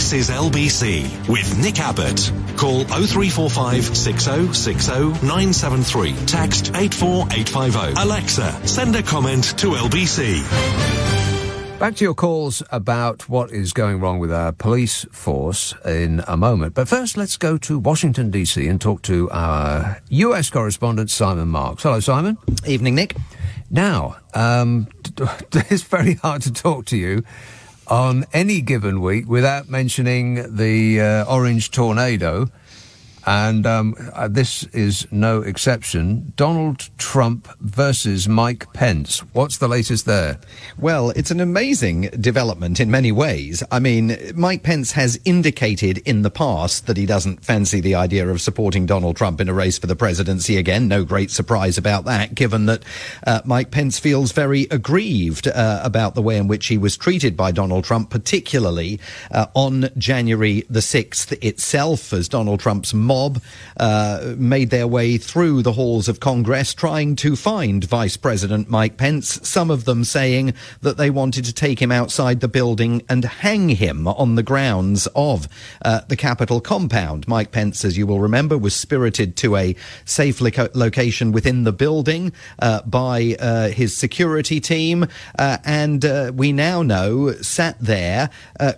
This is LBC with Nick Abbot. Call 0345 6060 973. Text 84850. Alexa, send a comment to LBC. Back to your calls about what is going wrong with our police force in a moment. But first, let's go to Washington, D.C. and talk to our U.S. correspondent, Simon Marks. Hello, Simon. Evening, Nick. Now, um, it's very hard to talk to you on any given week without mentioning the uh, orange tornado and um, uh, this is no exception. Donald Trump versus Mike Pence. What's the latest there? Well, it's an amazing development in many ways. I mean, Mike Pence has indicated in the past that he doesn't fancy the idea of supporting Donald Trump in a race for the presidency again. No great surprise about that, given that uh, Mike Pence feels very aggrieved uh, about the way in which he was treated by Donald Trump, particularly uh, on January the 6th itself, as Donald Trump's mob uh, made their way through the halls of Congress trying to find Vice President Mike Pence, some of them saying that they wanted to take him outside the building and hang him on the grounds of uh, the Capitol compound. Mike Pence, as you will remember, was spirited to a safe location within the building uh, by uh, his security team, uh, and uh, we now know sat there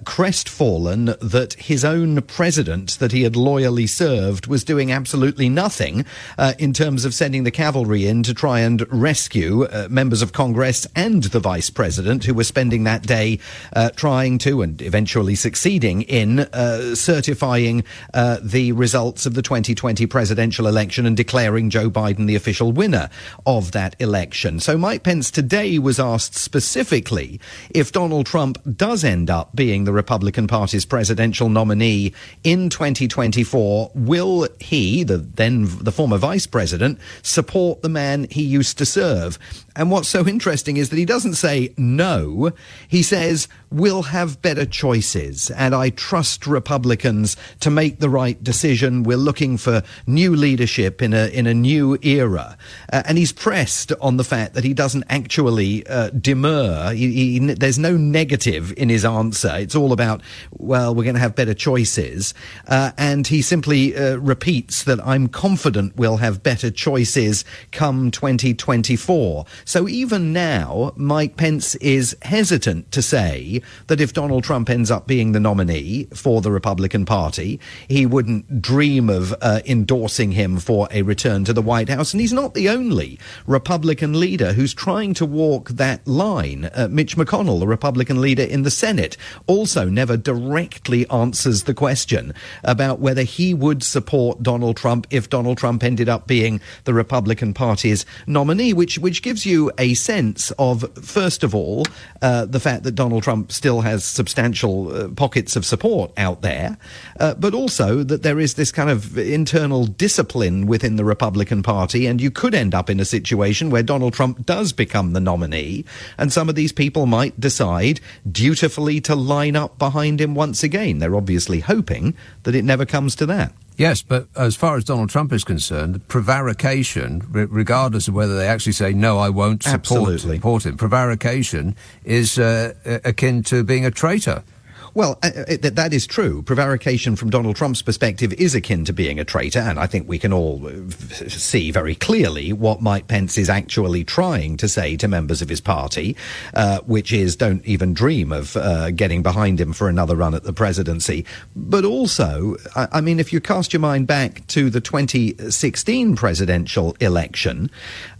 crestfallen that his own president that he had loyally served was doing absolutely nothing uh, in terms of sending the cavalry in to try and rescue uh, members of Congress and the vice president who were spending that day uh, trying to and eventually succeeding in uh, certifying uh, the results of the 2020 presidential election and declaring Joe Biden the official winner of that election. So Mike Pence today was asked specifically if Donald Trump does end up being the Republican Party's presidential nominee in 2024 will he, the then the former vice president, support the man he used to serve? And what's so interesting is that he doesn't say no. He says we'll have better choices, and I trust Republicans to make the right decision. We're looking for new leadership in a in a new era, uh, and he's pressed on the fact that he doesn't actually uh, demur. He, he, there's no negative in his answer. It's all about well, we're going to have better choices, uh, and he simply uh, repeats that I'm confident we'll have better choices come 2024. So even now, Mike Pence is hesitant to say that if Donald Trump ends up being the nominee for the Republican Party, he wouldn't dream of uh, endorsing him for a return to the White House. And he's not the only Republican leader who's trying to walk that line. Uh, Mitch McConnell, the Republican leader in the Senate, also never directly answers the question about whether he would support Donald Trump if Donald Trump ended up being the Republican Party's nominee, which, which gives you you a sense of, first of all, uh, the fact that Donald Trump still has substantial uh, pockets of support out there, uh, but also that there is this kind of internal discipline within the Republican Party, and you could end up in a situation where Donald Trump does become the nominee, and some of these people might decide dutifully to line up behind him once again. They're obviously hoping that it never comes to that. Yes, but as far as Donald Trump is concerned, prevarication, regardless of whether they actually say, no, I won't support, support him, prevarication is uh, akin to being a traitor. Well, uh, uh that is true. Prevarication from Donald Trump's perspective is akin to being a traitor, and I think we can all uh, see very clearly what Mike Pence is actually trying to say to members of his party, uh, which is don't even dream of uh, getting behind him for another run at the presidency. But also, I, I mean, if you cast your mind back to the 2016 presidential election,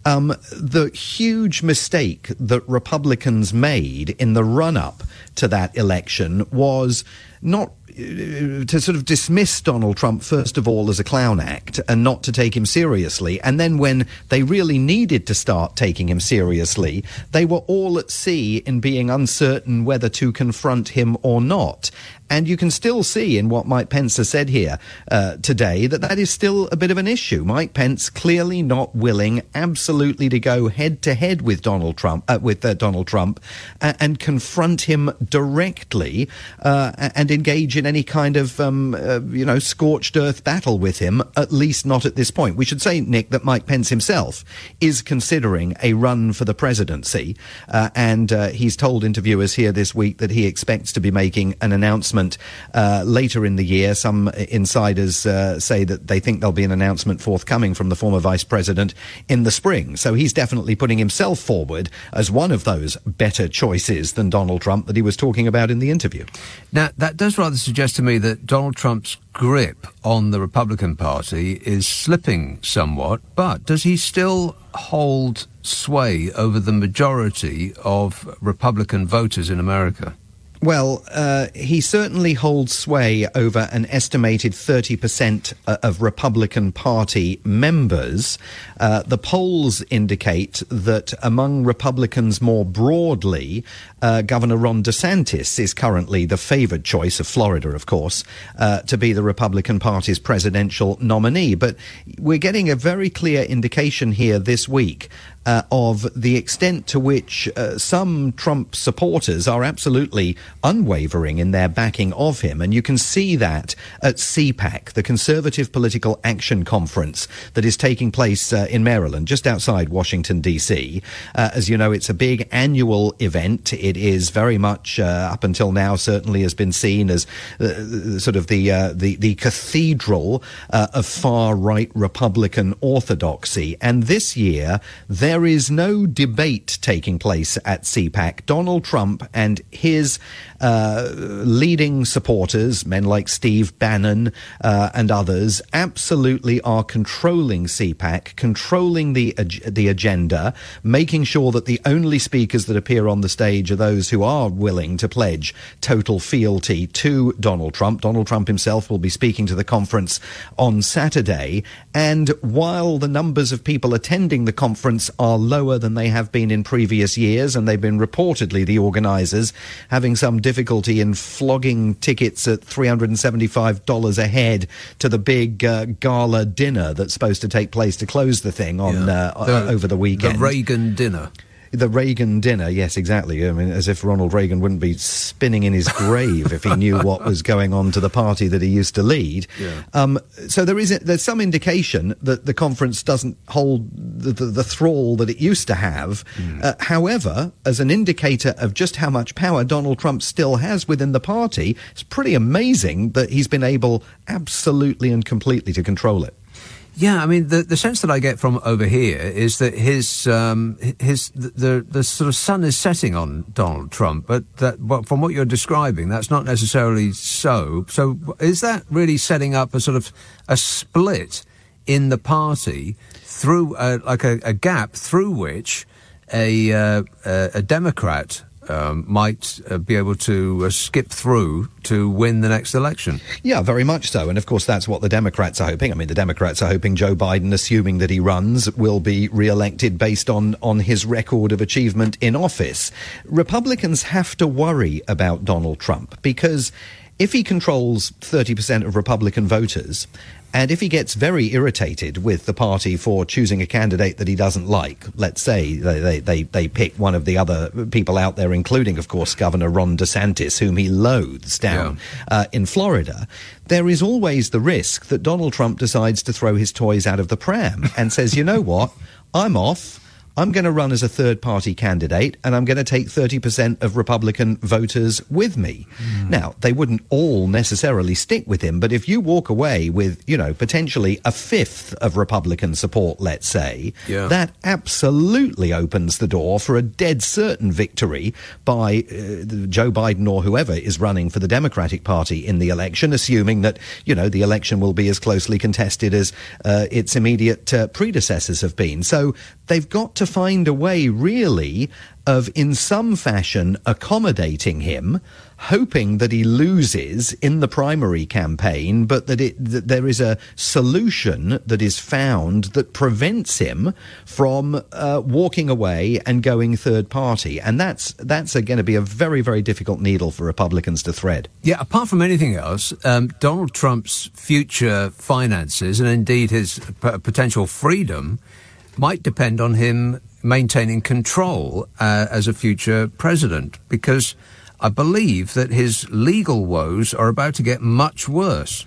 um, the huge mistake that Republicans made in the run up to that election was not to sort of dismiss Donald Trump, first of all, as a clown act and not to take him seriously. And then when they really needed to start taking him seriously, they were all at sea in being uncertain whether to confront him or not. And you can still see in what Mike Pence has said here uh, today that that is still a bit of an issue. Mike Pence clearly not willing, absolutely, to go head to head with Donald Trump, uh, with uh, Donald Trump, and confront him directly. Uh, and engage in any kind of, um, uh, you know, scorched earth battle with him, at least not at this point. We should say, Nick, that Mike Pence himself is considering a run for the presidency. Uh, and uh, he's told interviewers here this week that he expects to be making an announcement uh, later in the year. Some insiders uh, say that they think there'll be an announcement forthcoming from the former vice president in the spring. So he's definitely putting himself forward as one of those better choices than Donald Trump that he was talking about in the interview. Now, that does rather to me that Donald Trump's grip on the Republican Party is slipping somewhat, but does he still hold sway over the majority of Republican voters in America? Well, uh, he certainly holds sway over an estimated 30% uh, of Republican Party members. Uh, the polls indicate that among Republicans more broadly, uh, Governor Ron DeSantis is currently the favored choice of Florida, of course, uh, to be the Republican Party's presidential nominee. But we're getting a very clear indication here this week uh, of the extent to which uh, some Trump supporters are absolutely unwavering in their backing of him. And you can see that at CPAC, the Conservative Political Action Conference that is taking place uh, in Maryland, just outside Washington, D.C. Uh, as you know, it's a big annual event. It is very much, uh, up until now, certainly has been seen as uh, sort of the, the, the cathedral of far right Republican orthodoxy. And this year, there is no debate taking place at CPAC. Donald Trump and his uh, leading supporters, men like Steve Bannon uh, and others, absolutely are controlling CPAC, controlling the the agenda, making sure that the only speakers that appear on the stage are those who are willing to pledge total fealty to Donald Trump. Donald Trump himself will be speaking to the conference on Saturday, and while the numbers of people attending the conference are lower than they have been in previous years, and they've been reportedly the organisers having some difficulty in flogging tickets at $375 a head to the big uh, gala dinner that's supposed to take place to close the thing on yeah. uh, the, over the weekend. The Reagan dinner. The Reagan dinner, yes, exactly. I mean, as if Ronald Reagan wouldn't be spinning in his grave if he knew what was going on to the party that he used to lead. Yeah. Um, so there is a, there's some indication that the conference doesn't hold the, the, the thrall that it used to have. Mm. Uh, however, as an indicator of just how much power Donald Trump still has within the party, it's pretty amazing that he's been able absolutely and completely to control it. Yeah, I mean the the sense that I get from over here is that his um, his the the sort of sun is setting on Donald Trump, but that but from what you're describing, that's not necessarily so. So is that really setting up a sort of a split in the party through a, like a, a gap through which a uh, a Democrat um, might uh, be able to uh, skip through to win the next election. Yeah, very much so. And of course, that's what the Democrats are hoping. I mean, the Democrats are hoping Joe Biden, assuming that he runs, will be re-elected based on, on his record of achievement in office. Republicans have to worry about Donald Trump because if he controls 30% of Republican voters and if he gets very irritated with the party for choosing a candidate that he doesn't like, let's say they, they, they pick one of the other people out there, including, of course, Governor Ron DeSantis, whom he loathes down yeah. uh, in Florida, there is always the risk that Donald Trump decides to throw his toys out of the pram and says, you know what? I'm off. I'm going to run as a third party candidate and I'm going to take 30% of Republican voters with me. Mm. Now, they wouldn't all necessarily stick with him, but if you walk away with, you know, potentially a fifth of Republican support, let's say, yeah. that absolutely opens the door for a dead certain victory by uh, Joe Biden or whoever is running for the Democratic Party in the election, assuming that, you know, the election will be as closely contested as uh, its immediate uh, predecessors have been. So they've got to find a way, really, of in some fashion accommodating him, hoping that he loses in the primary campaign, but that, it, that there is a solution that is found that prevents him from uh, walking away and going third party. And that's, that's going to be a very, very difficult needle for Republicans to thread. Yeah, apart from anything else, um, Donald Trump's future finances and indeed his p- potential freedom might depend on him maintaining control uh, as a future president because I believe that his legal woes are about to get much worse.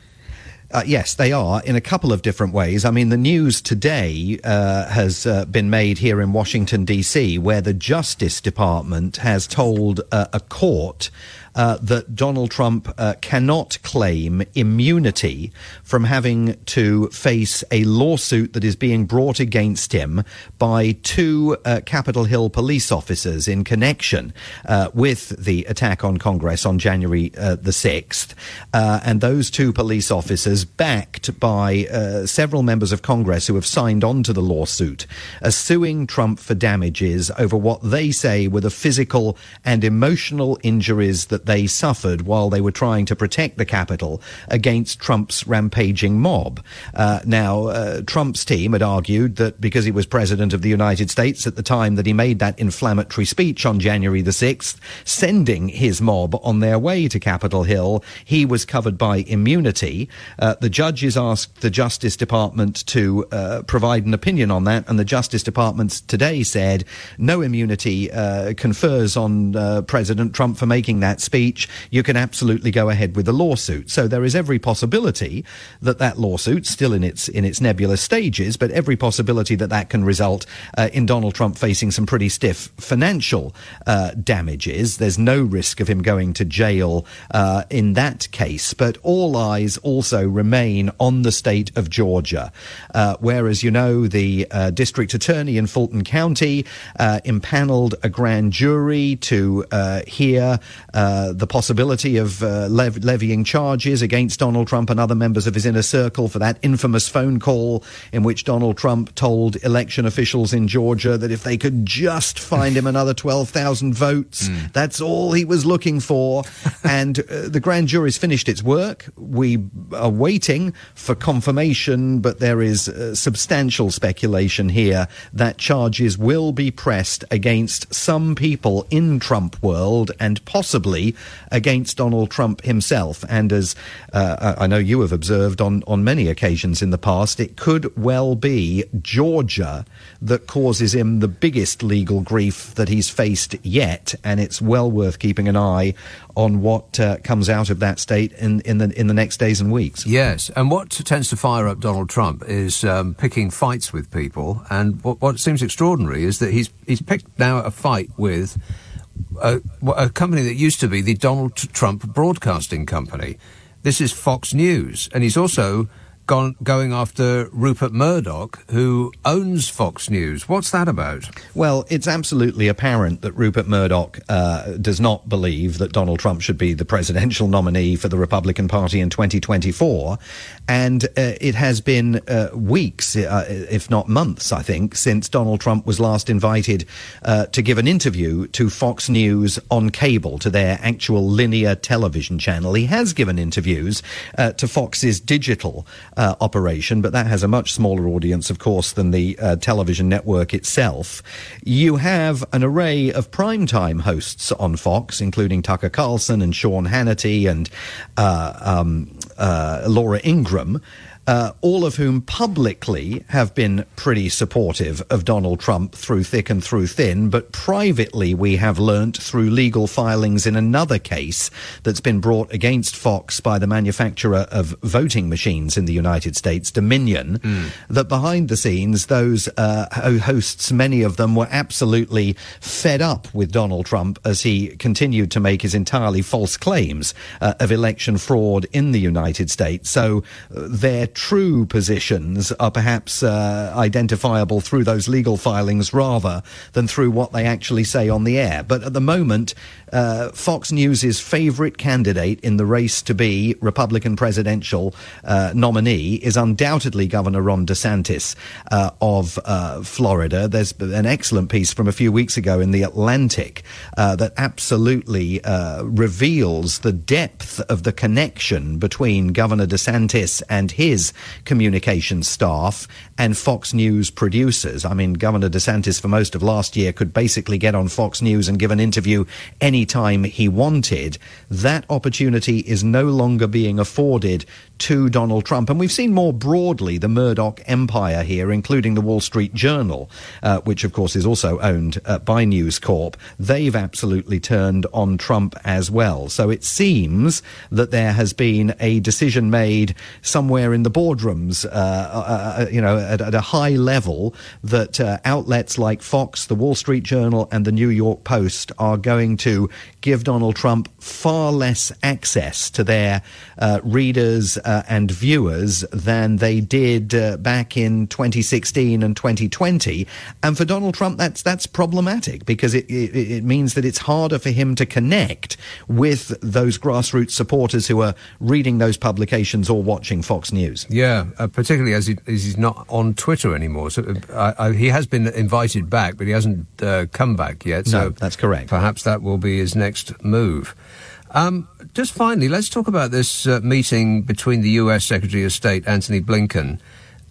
Uh, yes, they are in a couple of different ways. I mean, the news today uh, has uh, been made here in Washington, D.C., where the Justice Department has told uh, a court uh, that Donald Trump uh, cannot claim immunity from having to face a lawsuit that is being brought against him by two uh, Capitol Hill police officers in connection uh, with the attack on Congress on January uh, the 6th. and those two police officers, backed by several members of Congress who have signed on to the lawsuit, are suing Trump for damages over what they say were the physical and emotional injuries that they suffered while they were trying to protect the Capitol against Trump's rampaging mob. Uh, now, uh, Trump's team had argued that because he was president of the United States at the time that he made that inflammatory speech on January the 6th, sending his mob on their way to Capitol Hill, he was covered by immunity. Uh, the judges asked the Justice Department to uh, provide an opinion on that, and the Justice Department today said no immunity uh, confers on uh, President Trump for making that speech speech, you can absolutely go ahead with the lawsuit. So there is every possibility that that lawsuit, still in its in its nebulous stages, but every possibility that that can result uh, in Donald Trump facing some pretty stiff financial uh, damages. There's no risk of him going to jail uh, in that case, but all eyes also remain on the state of Georgia, uh, where, as you know, the uh, district attorney in Fulton County uh, impaneled a grand jury to hear the possibility of uh, lev- levying charges against Donald Trump and other members of his inner circle for that infamous phone call in which Donald Trump told election officials in Georgia that if they could just find him another 12,000 votes, mm. that's all he was looking for. and uh, the grand jury's finished its work. We are waiting for confirmation, but there is uh, substantial speculation here that charges will be pressed against some people in Trump world and possibly against Donald Trump himself. And as uh, I know you have observed on, on many occasions in the past, it could well be Georgia that causes him the biggest legal grief that he's faced yet. And it's well worth keeping an eye on what uh, comes out of that state in, in the in the next days and weeks. Yes, and what tends to fire up Donald Trump is um, picking fights with people, and what, what seems extraordinary is that he's he's picked now a fight with a, a company that used to be the Donald Trump Broadcasting Company. This is Fox News, and he's also gone, going after Rupert Murdoch, who owns Fox News. What's that about? Well, it's absolutely apparent that Rupert Murdoch uh, does not believe that Donald Trump should be the presidential nominee for the Republican Party in 2024. And uh, it has been uh, weeks, uh, if not months, I think, since Donald Trump was last invited uh, to give an interview to Fox News on cable, to their actual linear television channel. He has given interviews uh, to Fox's digital uh, operation, but that has a much smaller audience, of course, than the uh, television network itself. You have an array of primetime hosts on Fox, including Tucker Carlson and Sean Hannity and uh, um, uh, Laura Ingraham uh, all of whom publicly have been pretty supportive of Donald Trump through thick and through thin, but privately we have learnt through legal filings in another case that's been brought against Fox by the manufacturer of voting machines in the United States, Dominion, mm. that behind the scenes, those uh, hosts, many of them were absolutely fed up with Donald Trump as he continued to make his entirely false claims uh, of election fraud in the United States. So uh, their true positions are perhaps uh, identifiable through those legal filings rather than through what they actually say on the air. But at the moment, uh, Fox News' favourite candidate in the race to be Republican presidential uh, nominee is undoubtedly Governor Ron DeSantis uh, of uh, Florida. There's an excellent piece from a few weeks ago in The Atlantic uh, that absolutely reveals the depth of the connection between Governor DeSantis and his his communications staff and Fox News producers. I mean, Governor DeSantis for most of last year could basically get on Fox News and give an interview anytime he wanted. That opportunity is no longer being afforded to Donald Trump. And we've seen more broadly the Murdoch empire here, including the Wall Street Journal, uh, which of course is also owned uh, by News Corp. They've absolutely turned on Trump as well. So it seems that there has been a decision made somewhere in the boardrooms, uh, uh, uh you know, at, at, a high level that uh, outlets like Fox, the Wall Street Journal, and the New York Post are going to give Donald Trump far less access to their readers and viewers than they did back in 2016 and 2020. And for Donald Trump, that's that's problematic because it, it, it means that it's harder for him to connect with those grassroots supporters who are reading those publications or watching Fox News. Yeah, uh, particularly as, he, as, he's not on Twitter anymore. So uh, he has been invited back, but he hasn't uh, come back yet. So no, that's correct. Perhaps that will be his next move. Um, just finally, let's talk about this uh, meeting between the U.S. Secretary of State Antony Blinken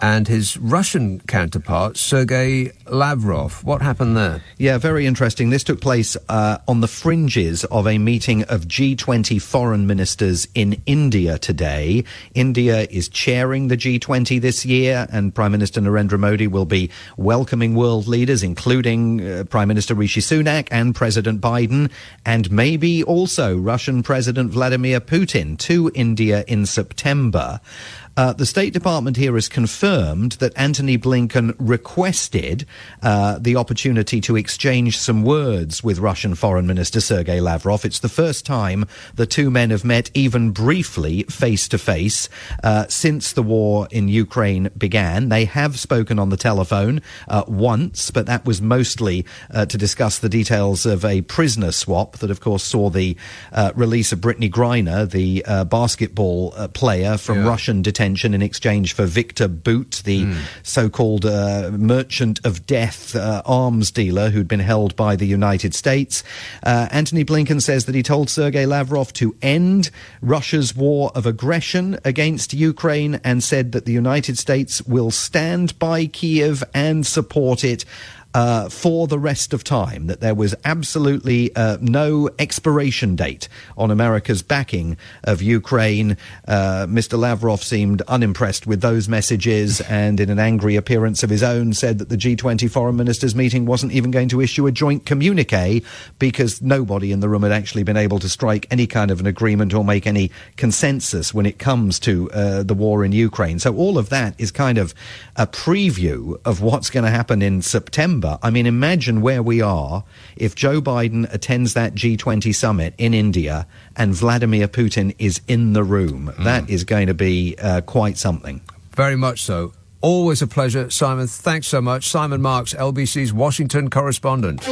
and his Russian counterpart, Sergei Lavrov. What happened there? Yeah, very interesting. This took place uh, on the fringes of a meeting of G20 foreign ministers in India today. India is chairing the G20 this year, and Prime Minister Narendra Modi will be welcoming world leaders, including uh, Prime Minister Rishi Sunak and President Biden, and maybe also Russian President Vladimir Putin to India in September. Uh, the State Department here has confirmed that Antony Blinken requested uh, the opportunity to exchange some words with Russian Foreign Minister Sergei Lavrov. It's the first time the two men have met even briefly face to face since the war in Ukraine began. They have spoken on the telephone uh, once, but that was mostly uh, to discuss the details of a prisoner swap that, of course, saw the uh, release of Brittany Griner, the basketball player from yeah. Russian detention in exchange for Victor Bout, the mm. so-called uh, merchant of death uh, arms dealer who'd been held by the United States. Uh, Antony Blinken says that he told Sergei Lavrov to end Russia's war of aggression against Ukraine and said that the United States will stand by Kiev and support it uh, for the rest of time, that there was absolutely uh, no expiration date on America's backing of Ukraine. Uh, Mr. Lavrov seemed unimpressed with those messages and, in an angry appearance of his own, said that the G20 foreign ministers meeting wasn't even going to issue a joint communique because nobody in the room had actually been able to strike any kind of an agreement or make any consensus when it comes to uh, the war in Ukraine. So all of that is kind of a preview of what's going to happen in September I mean, imagine where we are if Joe Biden attends that G20 summit in India and Vladimir Putin is in the room. Mm. That is going to be uh, quite something. Very much so. Always a pleasure, Simon. Thanks so much. Simon Marks, LBC's Washington correspondent.